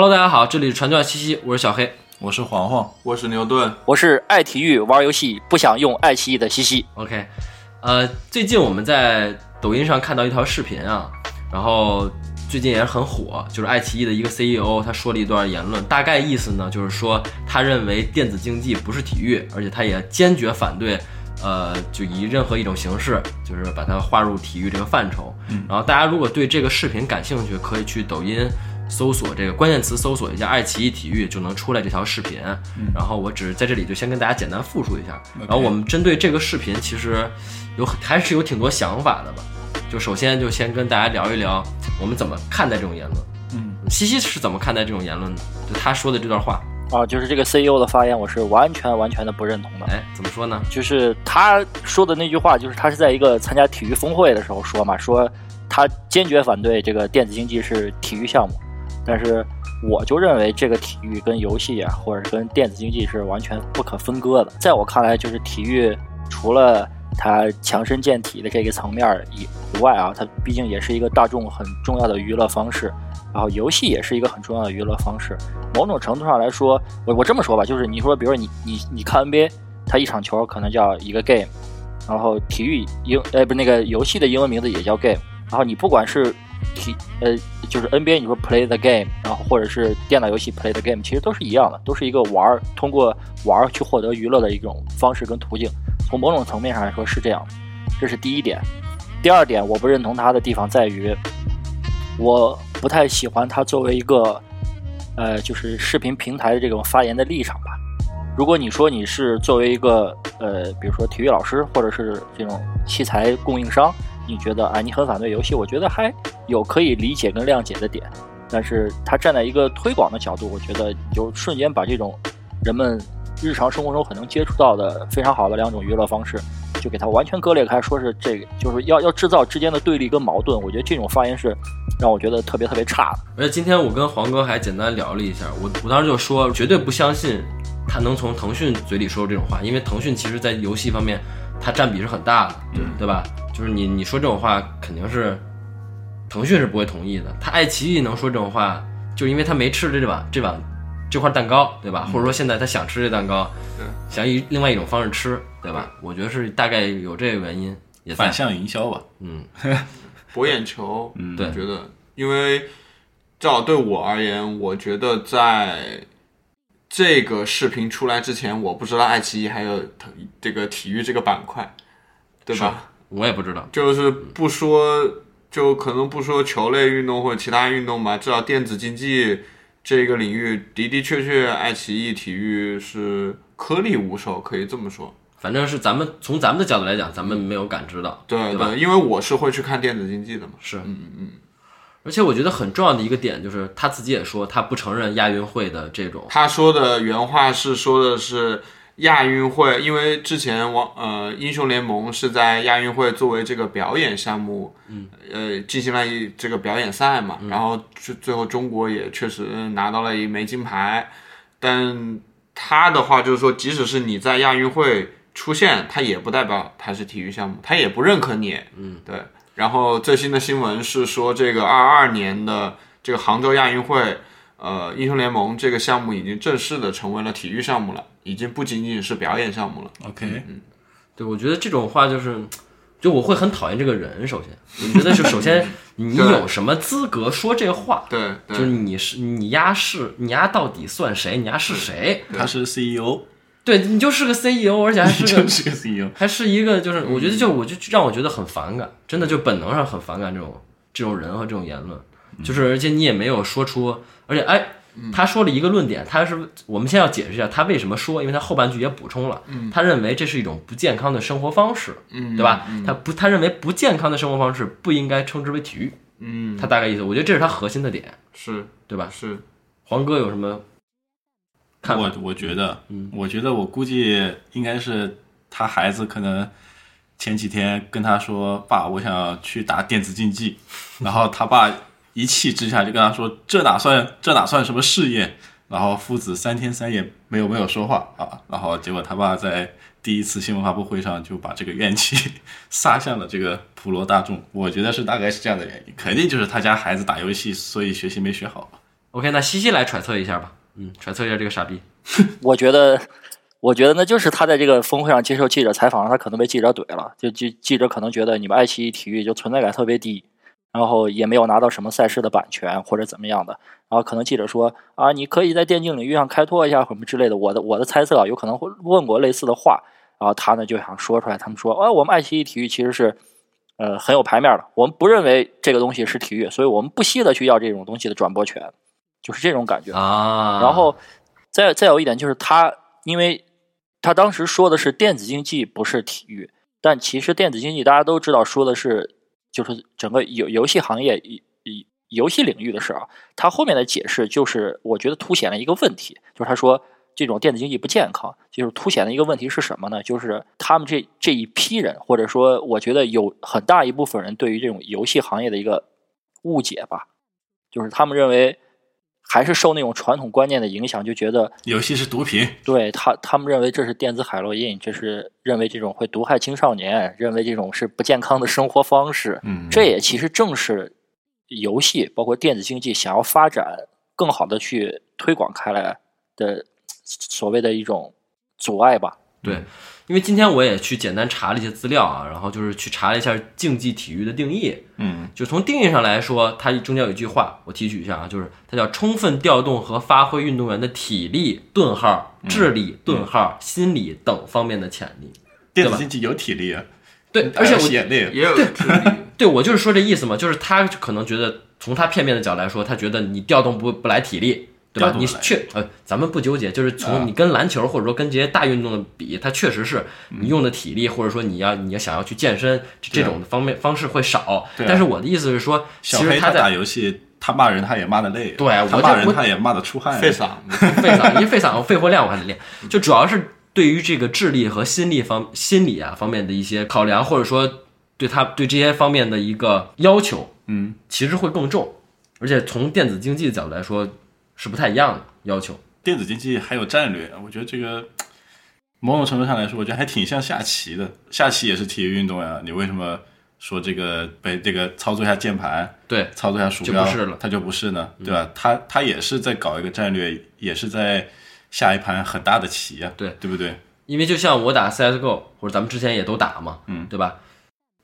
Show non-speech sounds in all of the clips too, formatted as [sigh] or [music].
Hello，大家好，这里是传教西西，我是小黑。我是黄黄，我是牛顿，我是爱体育、玩游戏、不想用爱奇艺的西西。OK，呃，最近我们在抖音上看到一条视频啊，然后最近也是很火，就是爱奇艺的一个 CEO 他说了一段言论，大概意思呢就是说他认为电子竞技不是体育，而且他也坚决反对。呃，就以任何一种形式，就是把它划入体育这个范畴。嗯然后大家如果对这个视频感兴趣，可以去抖音搜索这个关键词，搜索一下爱奇艺体育，就能出来这条视频。然后我只是在这里就先跟大家简单复述一下。然后我们针对这个视频，其实有还是有挺多想法的吧。就首先就先跟大家聊一聊，我们怎么看待这种言论。嗯，西西是怎么看待这种言论的？就他说的这段话，啊，就是这个 CEO 的发言，我是完全完全的不认同的。哎，怎么说呢？就是他说的那句话，就是他是在一个参加体育峰会的时候说嘛，说他坚决反对这个电子竞技是体育项目，但是我就认为这个体育跟游戏啊，或者是跟电子竞技是完全不可分割的。在我看来，就是体育除了它强身健体的这个层面以外啊，它毕竟也是一个大众很重要的娱乐方式。然后游戏也是一个很重要的娱乐方式。某种程度上来说，我我这么说吧，就是你说，比如说你你你看 NBA，它一场球可能叫一个 game，然后体育英呃不那个游戏的英文名字也叫 game，然后你不管是体呃就是 NBA 你说 play the game，然后或者是电脑游戏 play the game，其实都是一样的，都是一个玩儿通过玩儿去获得娱乐的一种方式跟途径。从某种层面上来说是这样的，这是第一点。第二点，我不认同他的地方在于，我不太喜欢他作为一个，呃，就是视频平台的这种发言的立场吧。如果你说你是作为一个呃，比如说体育老师或者是这种器材供应商，你觉得啊你很反对游戏，我觉得还有可以理解跟谅解的点。但是他站在一个推广的角度，我觉得就瞬间把这种人们日常生活中很能接触到的非常好的两种娱乐方式，就给它完全割裂开，说是这个就是要要制造之间的对立跟矛盾。我觉得这种发言是让我觉得特别特别差的。而且今天我跟黄哥还简单聊了一下，我我当时就说绝对不相信他能从腾讯嘴里说出这种话，因为腾讯其实在游戏方面它占比是很大的，对对吧？就是你你说这种话肯定是腾讯是不会同意的，他爱奇艺能说这种话，就因为他没吃这碗这碗这块蛋糕，对吧？或者说现在他想吃这蛋糕，想以另外一种方式吃，对吧？我觉得是大概有这个原因，也反向营销吧。嗯 [laughs] 博眼球。嗯对我觉得，因为至少对我而言，我觉得在这个视频出来之前，我不知道爱奇艺还有腾这个体育这个板块，对吧？我也不知道，就是不说，就可能不说球类运动或者其他运动吧，至少电子竞技这个领域的的确确，爱奇艺体育是颗粒无收，可以这么说。反正是咱们从咱们的角度来讲，咱们没有感知到，对对吧？因为我是会去看电子竞技的嘛。是，嗯嗯。而且我觉得很重要的一个点就是他自己也说，他不承认亚运会的这种，他说的原话是说的是亚运会，因为之前王呃英雄联盟是在亚运会作为这个表演项目，嗯，呃进行了一这个表演赛嘛，然后最最后中国也确实拿到了一枚金牌，但他的话就是说，即使是你在亚运会出现，他也不代表他是体育项目，他也不认可你，嗯，对。然后最新的新闻是说，这个二二年的这个杭州亚运会。呃，英雄联盟这个项目已经正式的成为了体育项目了，已经不仅仅是表演项目了。OK，嗯对我觉得这种话就是，就我会很讨厌这个人。首先，[laughs] 我觉得是首先你有什么资格说这话？对就是你是你丫是你丫到底算谁？你丫是谁？他是 CEO，对你就是个 CEO，而且还是个 [laughs] 就是个 CEO。还是一个就是，我觉得就我就让我觉得很反感，真的就本能上很反感这种这种人和这种言论，就是而且你也没有说出，而且哎，他说了一个论点，他是我们先要解释一下他为什么说，因为他后半句也补充了，他认为这是一种不健康的生活方式，嗯对吧？他不他认为不健康的生活方式不应该称之为体育，嗯，他大概意思，我觉得这是他核心的点，是对吧？是，黄哥有什么看法？我我觉得，我觉得我估计应该是他孩子可能前几天跟他说：“爸，我想要去打电子竞技。”然后他爸一气之下就跟他说：“这哪算这哪算什么事业？”然后父子三天三夜没有没有说话啊。然后结果他爸在第一次新闻发布会上就把这个怨气撒向了这个普罗大众。我觉得是大概是这样的原因，肯定就是他家孩子打游戏，所以学习没学好。OK，那西西来揣测一下吧，嗯，揣测一下这个傻逼。我觉得，我觉得那就是他在这个峰会上接受记者采访，他可能被记者怼了，就记记者可能觉得你们爱奇艺体育就存在感特别低，然后也没有拿到什么赛事的版权或者怎么样的，然后可能记者说啊，你可以在电竞领域上开拓一下什么之类的。我的我的猜测啊，有可能会问过类似的话，然后他呢就想说出来，他们说啊，我们爱奇艺体育其实是呃很有牌面的，我们不认为这个东西是体育，所以我们不惜的去要这种东西的转播权，就是这种感觉。啊，然后再再有一点就是他，因为他当时说的是电子竞技不是体育，但其实电子竞技大家都知道说的是就是整个游游戏行业游游戏领域的事儿啊。他后面的解释就是我觉得凸显了一个问题，就是他说这种电子竞技不健康，就是凸显了一个问题是什么呢？就是他们这这一批人，或者说我觉得有很大一部分人对于这种游戏行业的一个误解吧，就是他们认为。还是受那种传统观念的影响，就觉得游戏是毒品，对他他们认为这是电子海洛因，这是认为这种会毒害青少年，认为这种是不健康的生活方式。嗯，这也其实正是游戏包括电子竞技想要发展更好的去推广开来的所谓的一种阻碍吧。对，因为今天我也去简单查了一些资料啊，然后就是去查了一下竞技体育的定义。嗯，就从定义上来说，它中间有一句话，我提取一下啊，就是它叫充分调动和发挥运动员的体力（顿号）、智力（顿号）、心理等方面的潜力。电子竞技有体力啊，对，而且我也累，也有智力。[laughs] 对我就是说这意思嘛，就是他可能觉得从他片面的角度来说，他觉得你调动不不来体力。对吧？你确呃，咱们不纠结，就是啊从你跟篮球或者说跟这些大运动的比，它确实是你用的体力，或者说你要你要想要去健身这种方面方式会少。但是我的意思是说，其实他在打游戏，他骂人他也骂的累，对他我骂人他也骂的出汗，费嗓，[laughs] 费嗓，因为费嗓肺活量我还得练，就主要是对于这个智力和心力方心理啊方面的一些考量，或者说对他对这些方面的一个要求，嗯，其实会更重，而且从电子竞技的角度来说是不太一样的要求。电子竞技还有战略，我觉得这个某种程度上来说，我觉得还挺像下棋的。下棋也是体育运动呀，你为什么说这个被这个操作一下键盘，对，操作一下鼠标，就不是了它就不是呢，对吧？它它也是在搞一个战略，也是在下一盘很大的棋呀，对对不对？因为就像我打 CSGO，或者咱们之前也都打嘛，嗯，对吧？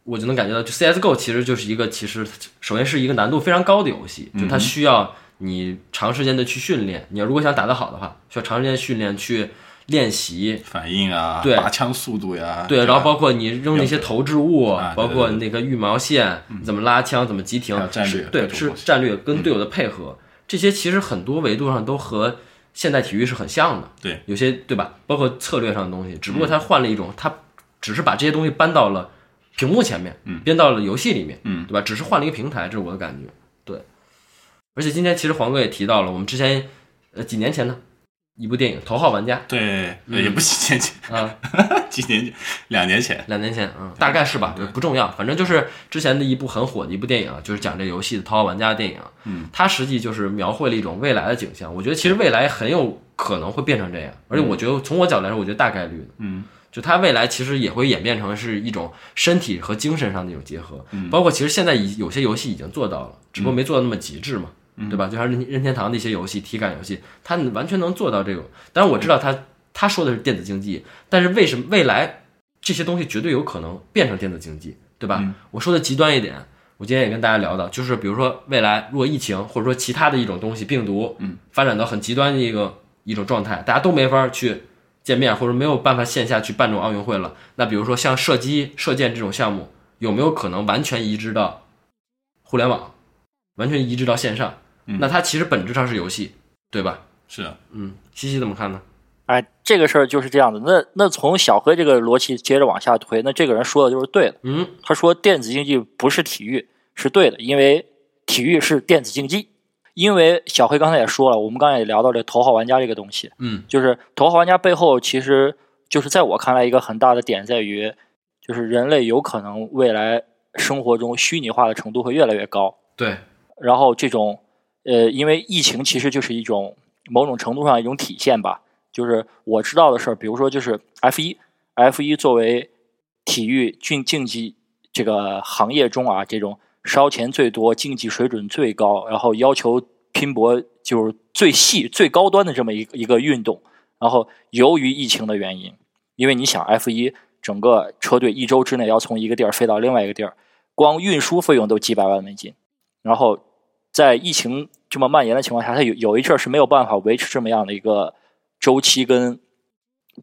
我就能感觉到，就 CSGO 其实就是一个，其实首先是一个难度非常高的游戏，就它需要你长时间的去训练。你要如果想打得好的话，需要长时间训练去练习，反应啊，对。拔枪速度呀，对，然后包括你扔那些投掷物，啊包括那个羽毛线，你怎么拉枪，怎么急停，战略是对，是战略跟队友的配合，这些其实很多维度上都和现代体育是很像的。对，有些对吧？包括策略上的东西，只不过他换了一种，他只是把这些东西搬到了屏幕前面，嗯。编到了游戏里面，嗯，对吧？只是换了一个平台，这是我的感觉。对，而且今天其实黄哥也提到了，我们之前呃几年前呢一部电影《头号玩家对，嗯也不是几年前，》啊，[laughs] 几年前，两年前，两年前，嗯，大概是吧，不重要，反正就是之前的一部很火的一部电影，就是讲这游戏的《头号玩家》的电影。嗯，它实际就是描绘了一种未来的景象。我觉得其实未来很有可能会变成这样，而且我觉得从我角度来说，我觉得大概率的。嗯，就它未来其实也会演变成是一种身体和精神上的一种结合。嗯包括其实现在已有些游戏已经做到了，只不过没做到那么极致嘛。对吧？就像任任天堂的一些游戏，体感游戏，它完全能做到这个。当然我知道他他说的是电子竞技，但是为什么未来这些东西绝对有可能变成电子竞技，对吧？我说的极端一点，我今天也跟大家聊到，就是比如说未来如果疫情或者说其他的一种东西病毒，嗯，发展到很极端的一个一种状态，大家都没法去见面，或者没有办法线下去办这种奥运会了。那比如说像射击、射箭这种项目，有没有可能完全移植到互联网，完全移植到线上？那它其实本质上是游戏，对吧？是啊，嗯，西西怎么看呢？哎，这个事儿就是这样的。那那从小黑这个逻辑接着往下推，那这个人说的就是对的。嗯，他说电子竞技不是体育是对的，因为体育是电子竞技。因为小黑刚才也说了，我们刚才也聊到这头号玩家这个东西，嗯，就是头号玩家背后其实就是在我看来一个很大的点在于，就是人类有可能未来生活中虚拟化的程度会越来越高。对，然后这种呃，因为疫情其实就是一种某种程度上一种体现吧。就是我知道的事儿，比如说就是 F 一，F 一作为体育竞竞技这个行业中啊，这种烧钱最多、竞技水准最高，然后要求拼搏就是最细、最高端的这么一个一个运动。然后由于疫情的原因，因为你想 F 一整个车队一周之内要从一个地儿飞到另外一个地儿，光运输费用都几百万美金。然后在疫情这么蔓延的情况下，它有有一阵儿是没有办法维持这么样的一个周期跟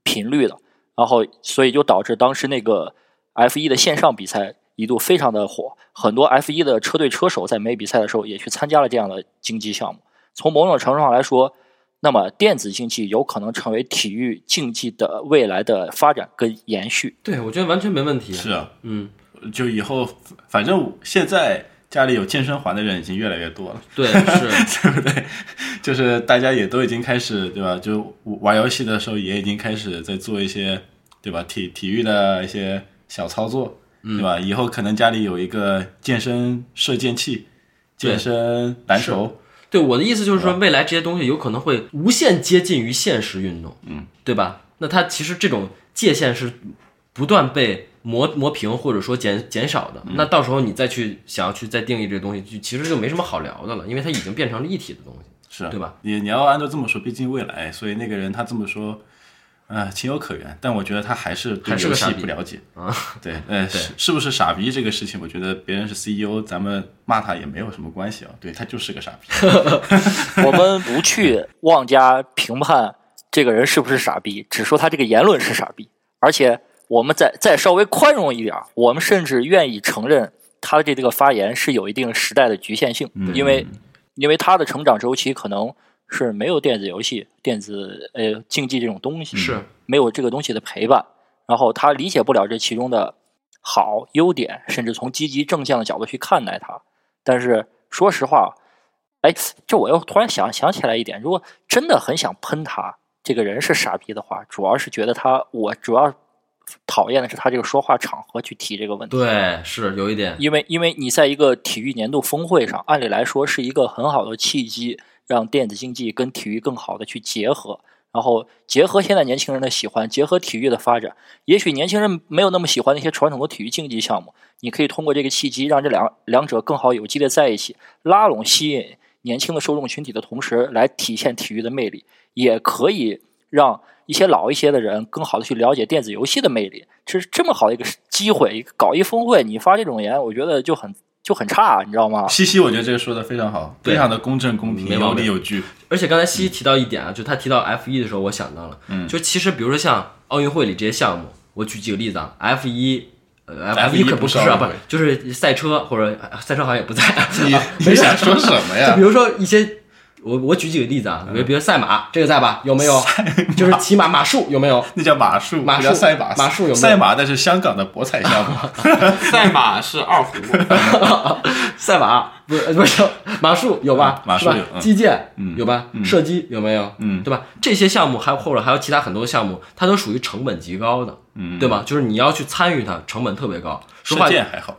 频率的。然后所以就导致当时那个 F 一的线上比赛一度非常的火，很多 F 一的车队车手在没比赛的时候也去参加了这样的竞技项目。从某种程度上来说，那么电子竞技有可能成为体育竞技的未来的发展跟延续。对，我觉得完全没问题。是啊，嗯，就以后反正现在家里有健身环的人已经越来越多了，对，[laughs] 是，对不对？就是大家也都已经开始，对吧？就玩游戏的时候也已经开始在做一些，对吧？体体育的一些小操作，对吧？以后可能家里有一个健身射箭器、健身篮球，对我的意思就是说，未来这些东西有可能会无限接近于现实运动，嗯，对吧？那它其实这种界限是不断被磨磨平或者说减减少的。那到时候你再去想要去再定义这个东西，就其实就没什么好聊的了，因为它已经变成了一体的东西。是啊对吧？你你要按照这么说，毕竟未来，所以那个人他这么说，啊、情有可原。但我觉得他还是对游戏还是个傻逼不了解啊。对，呃，是是不是傻逼这个事情，我觉得别人是 CEO，咱们骂他也没有什么关系啊。对他就是个傻逼。[laughs] 我们不去妄加评判这个人是不是傻逼，只说他这个言论是傻逼。而且我们再再稍微宽容一点儿，我们甚至愿意承认他的这这个发言是有一定时代的局限性，因为因为他的成长周期可能是没有电子游戏、电子呃竞技这种东西，是没有这个东西的陪伴，然后他理解不了这其中的好优点，甚至从积极正向的角度去看待它。但是说实话，哎，这我又突然想想起来一点，如果真的很想喷他这个人是傻逼的话，主要是觉得他，我主要讨厌的是他这个说话场合去提这个问题。对，是有一点，因为因为你在一个体育年度峰会上，按理来说是一个很好的契机，让电子竞技跟体育更好的去结合，然后结合现在年轻人的喜欢，结合体育的发展。也许年轻人没有那么喜欢那些传统的体育竞技项目，你可以通过这个契机，让这两两者更好有机的在一起，拉拢吸引年轻的受众群体的同时，来体现体育的魅力，也可以让一些老一些的人更好的去了解电子游戏的魅力。这是这么好的一个机会，搞一峰会，你发这种言，我觉得就很就很差，你知道吗？西西，我觉得这个说的非常好，非常的公正公平，有没毛理有据。而且刚才西西提到一点啊，就他提到 F 一的时候，我想到了，嗯，就其实比如说像奥运会里这些项目，我举几个例子啊，F 一。呃 F1 一可不是啊，不就是赛车或者呃赛车好像也不在。你你想说什么呀 [laughs] 就比？如说一些，我我举几个例子啊，比如比如赛马这个在吧？有没有？就是骑马马术有没有？[laughs] 那叫马术，马术赛马。马术有没有赛马？那是香港的博彩项目。[laughs] [laughs] 赛马是二胡，赛马不是不是马术有吧？马术击剑有吧？射击有没有？嗯对吧？这些项目还有或者还有其他很多项目，它都属于成本极高的，嗯对吧？就是你要去参与它，成本特别高。说话射箭还好，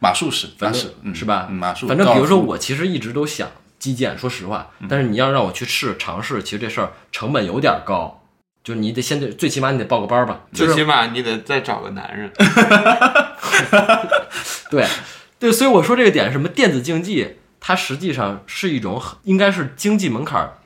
马术是，那反正是嗯是吧？嗯马术。反正比如说，我其实一直都想击剑，说实话，但是你要让我去试尝试，其实这事儿成本有点高，就是你得先得最起码你得报个班儿吧，最起码你得再找个男人。[laughs] 对对，所以我说这个点是什么？电子竞技它实际上是一种很应该是经济门槛儿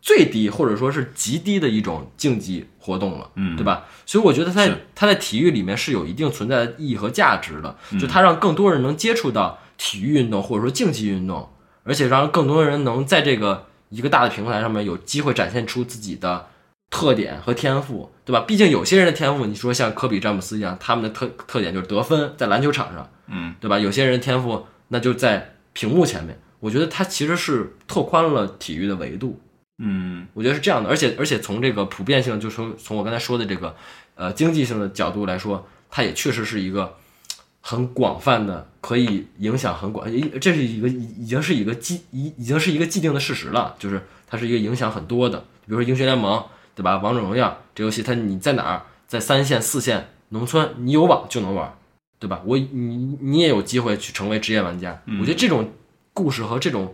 最低或者说是极低的一种竞技活动了，嗯对吧？所以我觉得它是它在体育里面是有一定存在的意义和价值的，嗯就它让更多人能接触到体育运动或者说竞技运动，而且让更多人能在这个一个大的平台上面有机会展现出自己的特点和天赋，对吧？毕竟有些人的天赋，你说像科比、詹姆斯一样，他们的特特点就是得分，在篮球场上，嗯，对吧？有些人的天赋那就在屏幕前面，我觉得它其实是拓宽了体育的维度，嗯我觉得是这样的，而且而且从这个普遍性，就是说从我刚才说的这个呃经济性的角度来说，它也确实是一个很广泛的，可以影响很广，一这是一个已已经是一个既已已经是一个既定的事实了，就是它是一个影响很多的，比如说英雄联盟，对吧？王者荣耀这游戏，它你在哪儿，在三线、四线农村，你有网就能玩，对吧？我你你也有机会去成为职业玩家，我觉得这种故事和这种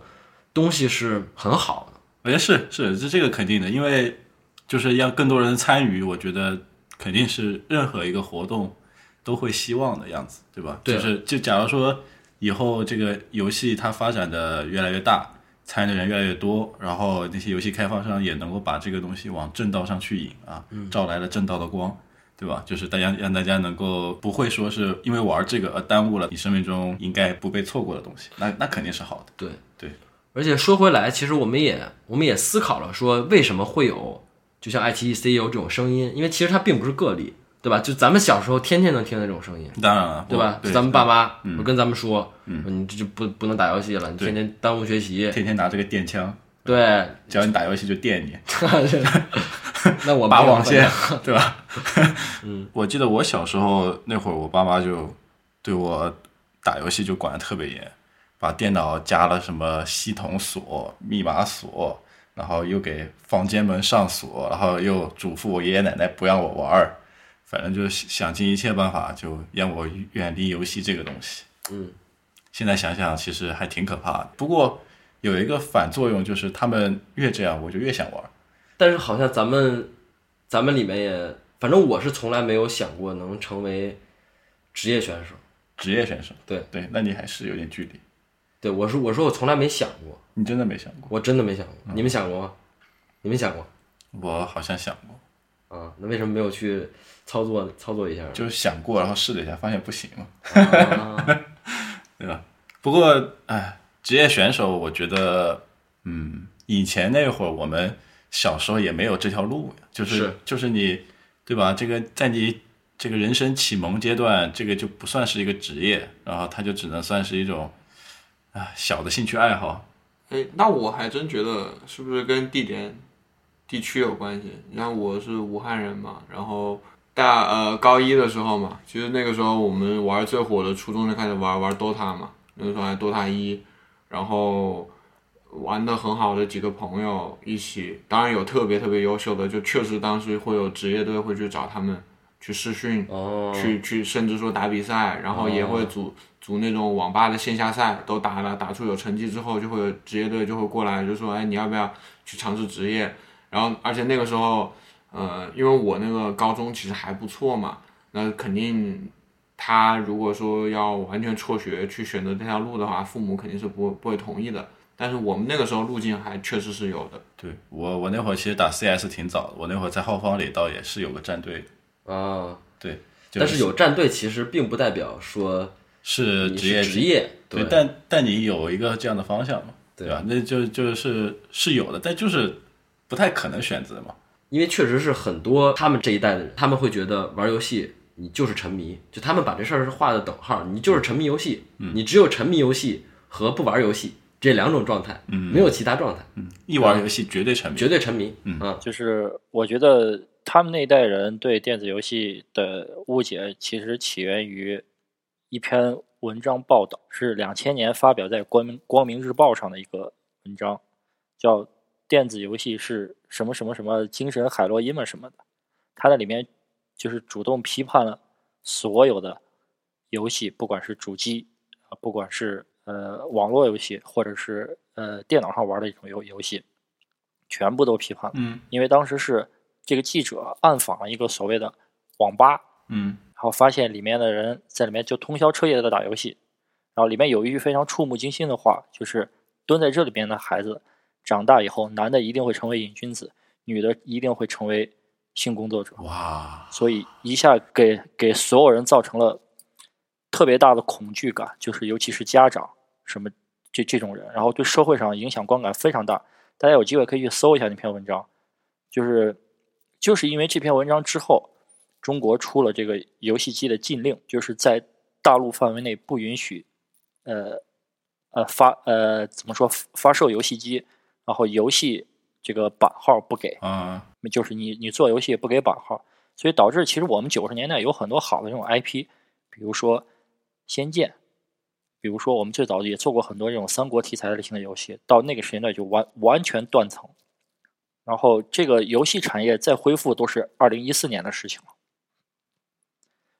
东西是很好的。我觉得是是这这个肯定的，因为就是要更多人参与，我觉得肯定是任何一个活动都会希望的样子，对吧？对就是就假如说以后这个游戏它发展的越来越大，参与的人越来越多，然后那些游戏开发商也能够把这个东西往正道上去引啊，照来了正道的光。对吧？就是大家让大家能够不会说是因为玩这个而耽误了你生命中应该不被错过的东西，那那肯定是好的。对对，而且说回来，其实我们也我们也思考了，说为什么会有就像爱奇艺 CEO 这种声音？因为其实它并不是个例，对吧？就咱们小时候天天能听到这种声音，当然了，对吧？对咱们爸妈嗯我跟咱们说，嗯你这就不不能打游戏了，你天天耽误学习。天天拿这个电枪，对，只要你打游戏就电你 [laughs] [laughs] 那我拔网线，[laughs] 对吧？嗯，我记得我小时候那会儿，我爸妈就对我打游戏就管的特别严，把电脑加了什么系统锁、密码锁，然后又给房间门上锁，然后又嘱咐我爷爷奶奶不让我玩儿，反正就是想尽一切办法就让我远离游戏这个东西。嗯，现在想想其实还挺可怕的，不过有一个反作用，就是他们越这样，我就越想玩。但是好像咱们咱们里面也，反正我是从来没有想过能成为职业选手。职业选手，对对，那你还是有点距离。对我说我说我从来没想过，你真的没想过？我真的没想过。你们想过吗？你们想过我好像想过，啊？那为什么没有去操作操作一下呢？就是想过，然后试了一下，发现不行嘛，啊 [laughs] 对吧？不过，哎，职业选手，我觉得，嗯，以前那会儿我们小时候也没有这条路呀，就是是就是你，对吧？这个在你这个人生启蒙阶段，这个就不算是一个职业，然后它就只能算是一种，啊，小的兴趣爱好。哎，那我还真觉得是不是跟地点、地区有关系？你看我是武汉人嘛，然后大呃高一的时候嘛，其实那个时候我们玩最火的，初中就开始玩玩 DOTA 嘛，那个时候还 DOTA 一，然后玩的很好的几个朋友一起，当然有特别特别优秀的，就确实当时会有职业队会去找他们去试训，哦，去去，甚至说打比赛，然后也会组、组那种网吧的线下赛，都打了，打出有成绩之后，就会有职业队就会过来，就说，哎，你要不要去尝试职业？然后，而且那个时候，呃，因为我那个高中其实还不错嘛，那肯定他如果说要完全辍学去选择这条路的话，父母肯定是不不会同意的。但是我们那个时候路径还确实是有的。对我，我那会儿其实打 CS 挺早的，我那会儿在浩方里倒也是有个战队的，啊，对，但是有战队其实并不代表说是职业职业，对，但但你有一个这样的方向嘛，对对吧？那就就是是有的，但就是不太可能选择嘛。因为确实是很多他们这一代的人，他们会觉得玩游戏你就是沉迷，就他们把这事儿是画的等号，你就是沉迷游戏，你只有沉迷游戏和不玩游戏这两种状态，没有其他状态，一玩游戏绝对沉迷，绝对沉迷，嗯就是我觉得他们那一代人对电子游戏的误解，其实起源于一篇文章报道，是两千年发表在光明光明日报上的一个文章，叫《电子游戏是什么什么什么精神海洛因嘛什么的》。他在里面就是主动批判了所有的游戏，不管是主机啊，不管是呃网络游戏，或者是呃电脑上玩的一种游游戏，全部都批判了。嗯因为当时是这个记者暗访了一个所谓的网吧，嗯然后发现里面的人在里面就通宵彻夜的在打游戏，然后里面有一句非常触目惊心的话，就是蹲在这里边的孩子，长大以后，男的一定会成为瘾君子，女的一定会成为性工作者，哇，所以一下给给所有人造成了特别大的恐惧感，就是尤其是家长什么这这种人，然后对社会上影响观感非常大。大家有机会可以去搜一下那篇文章，就是就是因为这篇文章之后，中国出了这个游戏机的禁令，就是在大陆范围内不允许，呃呃发呃怎么说发售游戏机，然后游戏这个版号不给，啊，就是你你做游戏不给版号，所以导致其实我们九十年代有很多好的这种 IP，比如说《仙剑》，比如说我们最早也做过很多这种三国题材类型的游戏，到那个时间段就完完全断层，然后这个游戏产业再恢复都是二零一四年的事情了，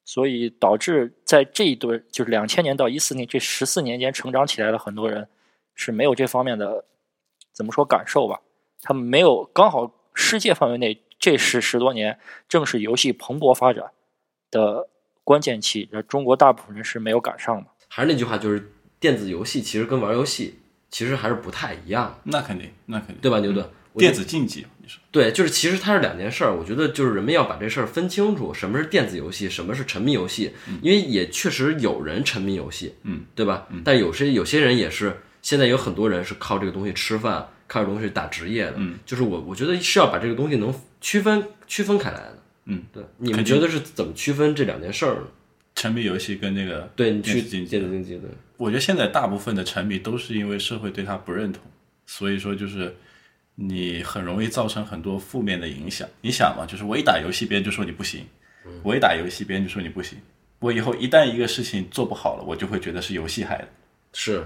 所以导致在这一段就是两千年到一四年这十四年间成长起来的很多人是没有这方面的怎么说感受吧。他们没有刚好世界范围内这十十多年正是游戏蓬勃发展的关键期，而中国大部分人是没有赶上的。还是那句话，就是电子游戏其实跟玩游戏其实还是不太一样，那肯定，那肯定，对吧，牛顿？电子竞技，你说对，就是其实它是两件事儿。我觉得就是人们要把这事儿分清楚，什么是电子游戏，什么是沉迷游戏。因为也确实有人沉迷游戏，嗯，对吧？但有些有些人也是，现在有很多人是靠这个东西吃饭，靠这个东西打职业的。嗯，就是我我觉得是要把这个东西能区分区分开来的。嗯，对，你们觉得是怎么区分这两件事儿呢？沉迷游戏跟那个对你去电子竞技的，我觉得现在大部分的沉迷都是因为社会对他不认同，所以说就是你很容易造成很多负面的影响。你想嘛，就是我一打游戏，别人就说你不行；我一打游戏，别人就说你不行。我以后一旦一个事情做不好了，我就会觉得是游戏害的，是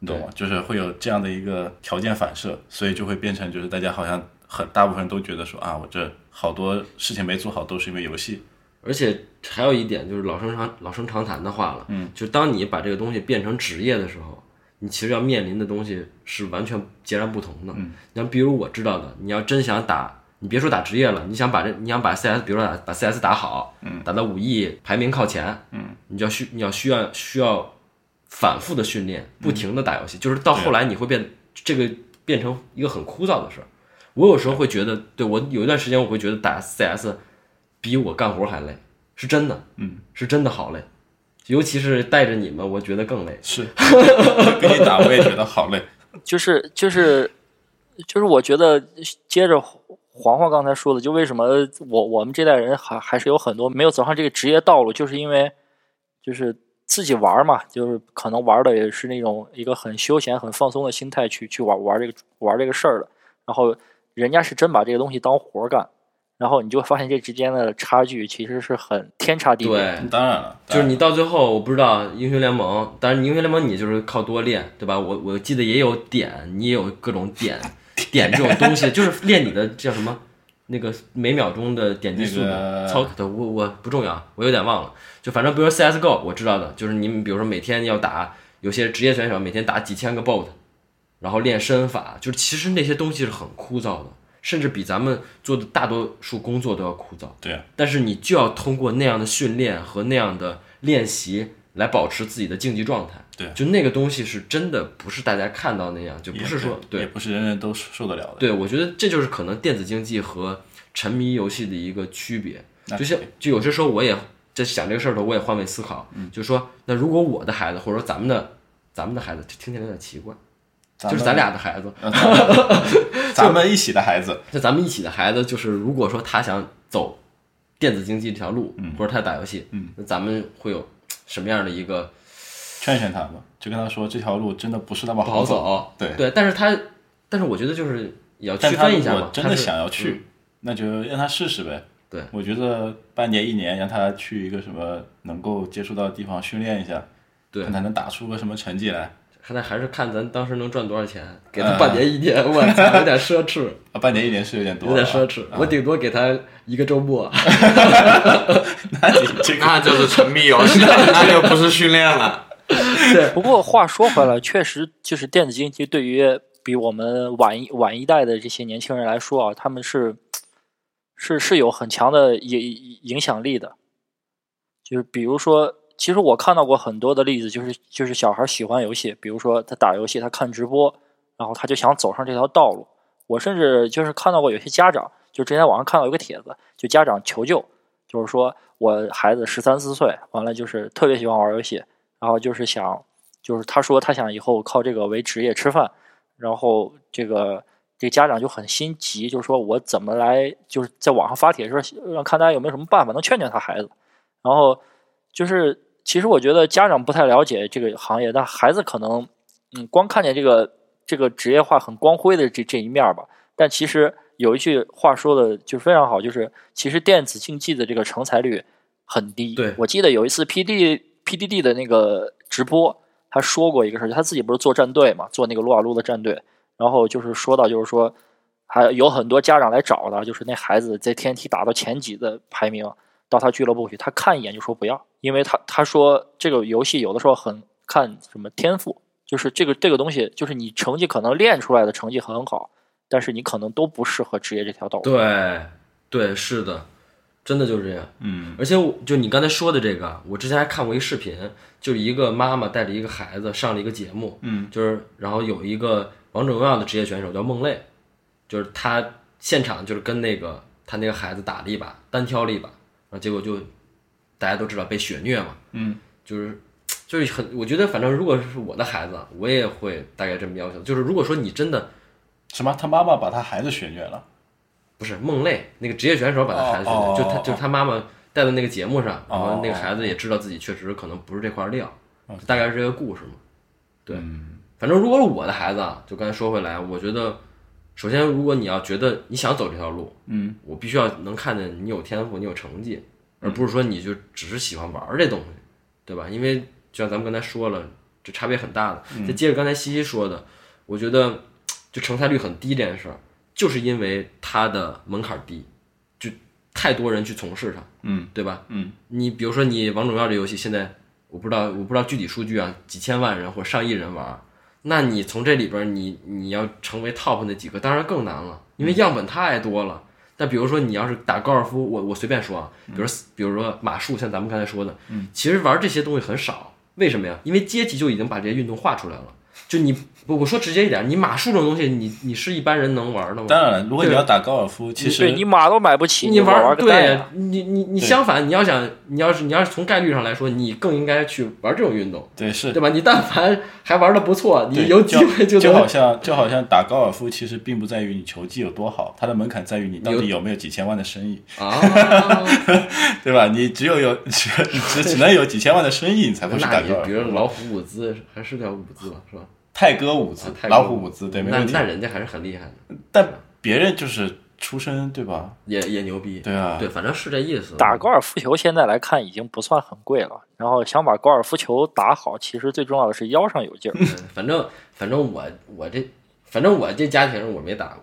你懂吗？就是会有这样的一个条件反射，所以就会变成就是大家好像很大部分人都觉得说啊，我这好多事情没做好都是因为游戏。而且还有一点就是老生常老生常谈的话了，嗯，就当你把这个东西变成职业的时候，你其实要面临的东西是完全截然不同的。嗯，你像比如我知道的，你要真想打，你别说打职业了，你想把这你想把 CS，比如说打把 CS 打好，嗯，打到五亿排名靠前，嗯，你就要需你要需要需要反复的训练，不停的打游戏，就是到后来你会变这个变成一个很枯燥的事儿。我有时候会觉得，对我有一段时间我会觉得打 CS 比我干活还累，是真的，嗯，是真的好累，尤其是带着你们，我觉得更累。是，[laughs] 跟你打我也觉得好累。[laughs] 就是就是就是，我觉得接着黄黄刚才说的，就为什么我我们这代人还还是有很多没有走上这个职业道路，就是因为就是自己玩嘛，就是可能玩的也是那种一个很休闲、很放松的心态去去玩玩这个玩这个事儿的，然后人家是真把这个东西当活儿干。然后你就会发现这之间的差距其实是很天差地别。对，当然了，就是你到最后，我不知道英雄联盟，当然英雄联盟你就是靠多练，对吧？我我记得也有点，你也有各种点 [laughs] 点这种东西，就是练你的叫什么那个每秒钟的点击速度、那个操的，我我不重要，我有点忘了。就反正比如说 CSGO，我知道的就是你们比如说每天要打，有些职业选手每天打几千个 BOT，然后练身法，就是其实那些东西是很枯燥的，甚至比咱们做的大多数工作都要枯燥。对啊，但是你就要通过那样的训练和那样的练习来保持自己的竞技状态。对。就那个东西是真的不是大家看到那样，就不是说对也不是人人都受得了的。对，我觉得这就是可能电子竞技和沉迷游戏的一个区别。就像就有些时候我也在想这个事儿的时候，我也换位思考，嗯。就说那如果我的孩子或者说咱们的咱们的孩子，听起来有点奇怪，就是咱俩的孩子，呃 [laughs] 咱们一起的孩子，就咱们一起的孩子，就是如果说他想走电子竞技这条路，嗯。或者他打游戏，那咱们会有什么样的一个劝劝他吧，就跟他说这条路真的不是那么好走。走？对对，但是他，但是我觉得就是也要区分一下嘛。真的想要去，那就让他试试呗。对，我觉得半年一年让他去一个什么能够接触到的地方训练一下，对看他能打出个什么成绩来。看他还是看咱当时能赚多少钱，给呃他半年一年，我操，有点奢侈，[laughs] 啊，半年一年是有点多有，点奢侈。我顶多给他一个周末。[laughs] [laughs] 那你这个那就是沉迷游戏，那就不是训练了。[laughs] 不过话说回来，确实就是电子竞技对于比我们晚一晚一代的这些年轻人来说啊，他们是是是有很强的影影响力的。就是比如说，其实我看到过很多的例子，就是就是小孩喜欢游戏，比如说他打游戏，他看直播，然后他就想走上这条道路。我甚至就是看到过有些家长，就之前网上看到一个帖子，就家长求救，就是说我孩子十三四岁，完了就是特别喜欢玩游戏，然后就是想，就是他说他想以后靠这个为职业吃饭，然后这个这个家长就很心急，就是说我怎么来，就是在网上发帖说让看大家有没有什么办法能劝劝他孩子，然后就是其实我觉得家长不太了解这个行业，但孩子可能嗯光看见这个这个职业化很光辉的这这一面吧，但其实有一句话说的就非常好，就是其实电子竞技的这个成才率很低。对我记得有一次 P D P D D 的那个直播，他说过一个事儿，他自己不是做战队嘛，做那个撸啊撸的战队，然后就是说到就是说，还有很多家长来找他，就是那孩子在天梯打到前几的排名，到他俱乐部去，他看一眼就说不要，因为他他说这个游戏有的时候很看什么天赋，就是这个这个东西，就是你成绩可能练出来的成绩很好，但是你可能都不适合职业这条道路。对，对，是的，真的就是这样。嗯而且我就你刚才说的这个，我之前还看过一视频，就是一个妈妈带着一个孩子上了一个节目，嗯，就是然后有一个王者荣耀的职业选手叫梦泪，就是他现场就是跟那个他那个孩子打了一把，单挑了一把，然后结果就大家都知道被血虐嘛，嗯，就是就是很，我觉得反正如果是我的孩子，我也会大概这么要求，就是如果说你真的什么？他妈妈把他孩子血虐了？不是梦泪那个职业选手把他孩子就他哦就是他妈妈带到那个节目上，然哦后那个孩子也知道自己确实可能不是这块料，大概是这个故事嘛。对，反正如果是我的孩子啊，就刚才说回来，我觉得首先如果你要觉得你想走这条路，嗯，我必须要能看见你有天赋，你有成绩，而不是说你就只是喜欢玩这东西，对吧？因为就像咱们刚才说了，这差别很大的。再接着刚才西西说的，我觉得就成才率很低这件事儿，就是因为它的门槛儿低，就太多人去从事它，嗯，对吧？嗯，你比如说你王者荣耀这游戏现在我不知道我不知道具体数据啊，几千万人或者上亿人玩儿，那你从这里边儿你你要成为 top 那几个，当然更难了，因为样本太多了。但比如说你要是打高尔夫，我我随便说啊，比如比如说马术，像咱们刚才说的，其实玩这些东西很少，为什么呀？因为阶级就已经把这些运动画出来了。就你我我说直接一点，你马术这种东西，你你是一般人能玩的吗？当然了，如果你要打高尔夫，其对实你马都买不起，你玩玩对！你你你相反，你要想你要是你要是从概率上来说，你更应该去玩这种运动，对是对吧？你但凡还玩的不错，你有机会就就好像就好像打高尔夫，其实并不在于你球技有多好，它的门槛在于你到底有没有几千万的生意，啊。[laughs] 对吧？你只有有只只只能有几千万的生意，你才会打高尔夫。比如老虎伍兹还是叫伍兹吧，是吧？泰戈伍兹啊、泰戈老虎伍兹，对，没那问题那。人家还是很厉害的，但别人就是出身，对吧？也也牛逼。对啊，对，反正是这意思。打高尔夫球现在来看已经不算很贵了，然后想把高尔夫球打好，其实最重要的是腰上有劲儿。嗯反正反正我我这反正我这家庭我没打过，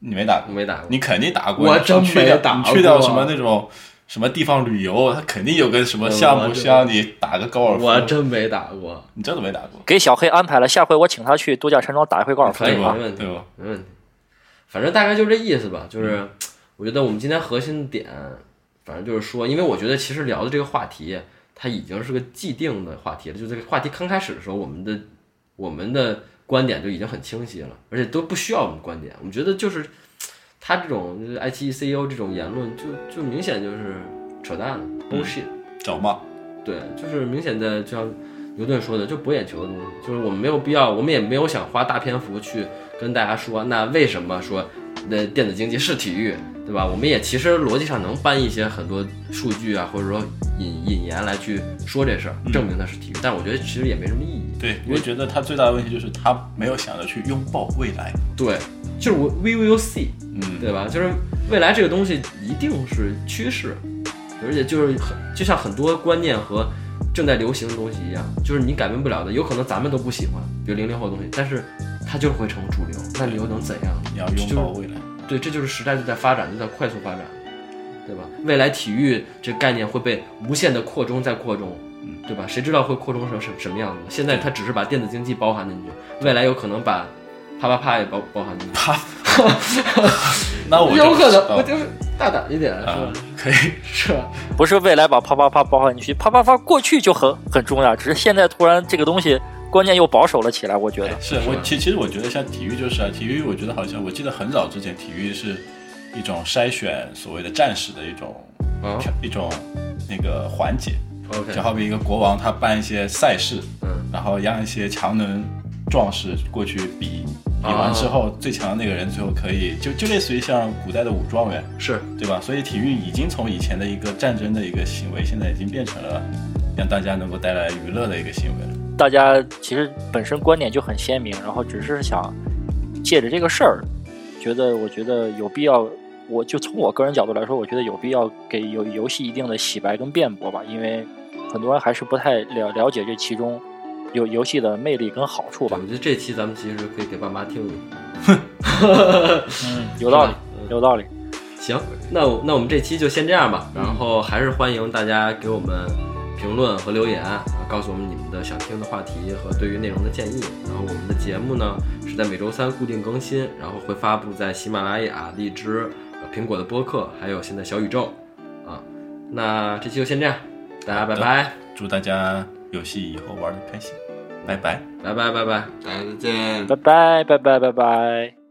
你没打过，没打过。你肯定打过。我真没打你去掉过什么那种什么地方旅游，他肯定有个什么项目需要你打个高尔夫。我真没打过，你真的没打过，给小黑安排了，下回我请他去度假山庄打一回高尔夫可以对吧没问题吧？没问题。反正大概就这意思吧，就是嗯我觉得我们今天核心点，反正就是说，因为我觉得其实聊的这个话题，它已经是个既定的话题了。就这个话题刚开始的时候，我们的我们的观点就已经很清晰了，而且都不需要我们观点。我们觉得就是他这种就是爱奇艺 CEO 这种言论，就就明显就是扯淡，bullshit。找骂。对，就是明显的，就像牛顿说的，就博眼球的东西，就是我们没有必要，我们也没有想花大篇幅去跟大家说，那为什么说那电子竞技是体育，对吧？我们也其实逻辑上能搬一些很多数据啊，或者说引引言来去说这事儿，证明它是体育，但我觉得其实也没什么意义。对，我觉得他最大的问题就是他没有想着去拥抱未来。对，就是我 we will see，嗯，对吧？就是未来这个东西一定是趋势，而且就是很就像很多观念和正在流行的东西一样，就是你改变不了的，有可能咱们都不喜欢，比如零零后的东西，但是它就是会成主流，那你又能怎样？你要拥抱未来。对，这就是时代就在发展，就在快速发展，对吧？未来体育这个概念会被无限的扩充再扩充，对吧？谁知道会扩充成什什么样子？现在它只是把电子竞技包含进去，未来有可能把啪啪啪也包包含进去。[laughs] 那我有可能，我就是大胆一点，是啊吧？，可以。[laughs] 是吧？不是未来把啪啪啪包含进去，啪啪啪过去就很很重要，只是现在突然这个东西关键又保守了起来，我觉得。是我其其实我觉得像体育就是啊，体育我觉得好像我记得很早之前，体育是一种筛选所谓的战士的一种、啊一种那个环节，，OK，就好比一个国王他办一些赛事，嗯，然后让一些强能壮士过去比，比完之后、最强的那个人最后可以就就类似于像古代的武状元，是对吧？所以体育已经从以前的一个战争的一个行为，现在已经变成了让大家能够带来娱乐的一个行为了。大家其实本身观点就很鲜明，然后只是想借着这个事儿，觉得我觉得有必要，我就从我个人角度来说，我觉得有必要给游游戏一定的洗白跟辩驳吧，因为很多人还是不太了了解这其中游游戏的魅力跟好处吧我。觉得这期咱们其实可以给爸妈听听。嗯，有道理，有道理。行，那我那我们这期就先这样吧。然后还是欢迎大家给我们评论和留言，啊告诉我们你们的想听的话题和对于内容的建议。然后我们的节目呢是在每周三固定更新，然后会发布在喜马拉雅、荔枝、呃苹果的播客，还有现在小宇宙啊。那这期就先这样，大家拜拜，祝大家游戏以后玩的开心，拜拜。拜拜拜拜。大家再见。拜拜拜拜拜拜。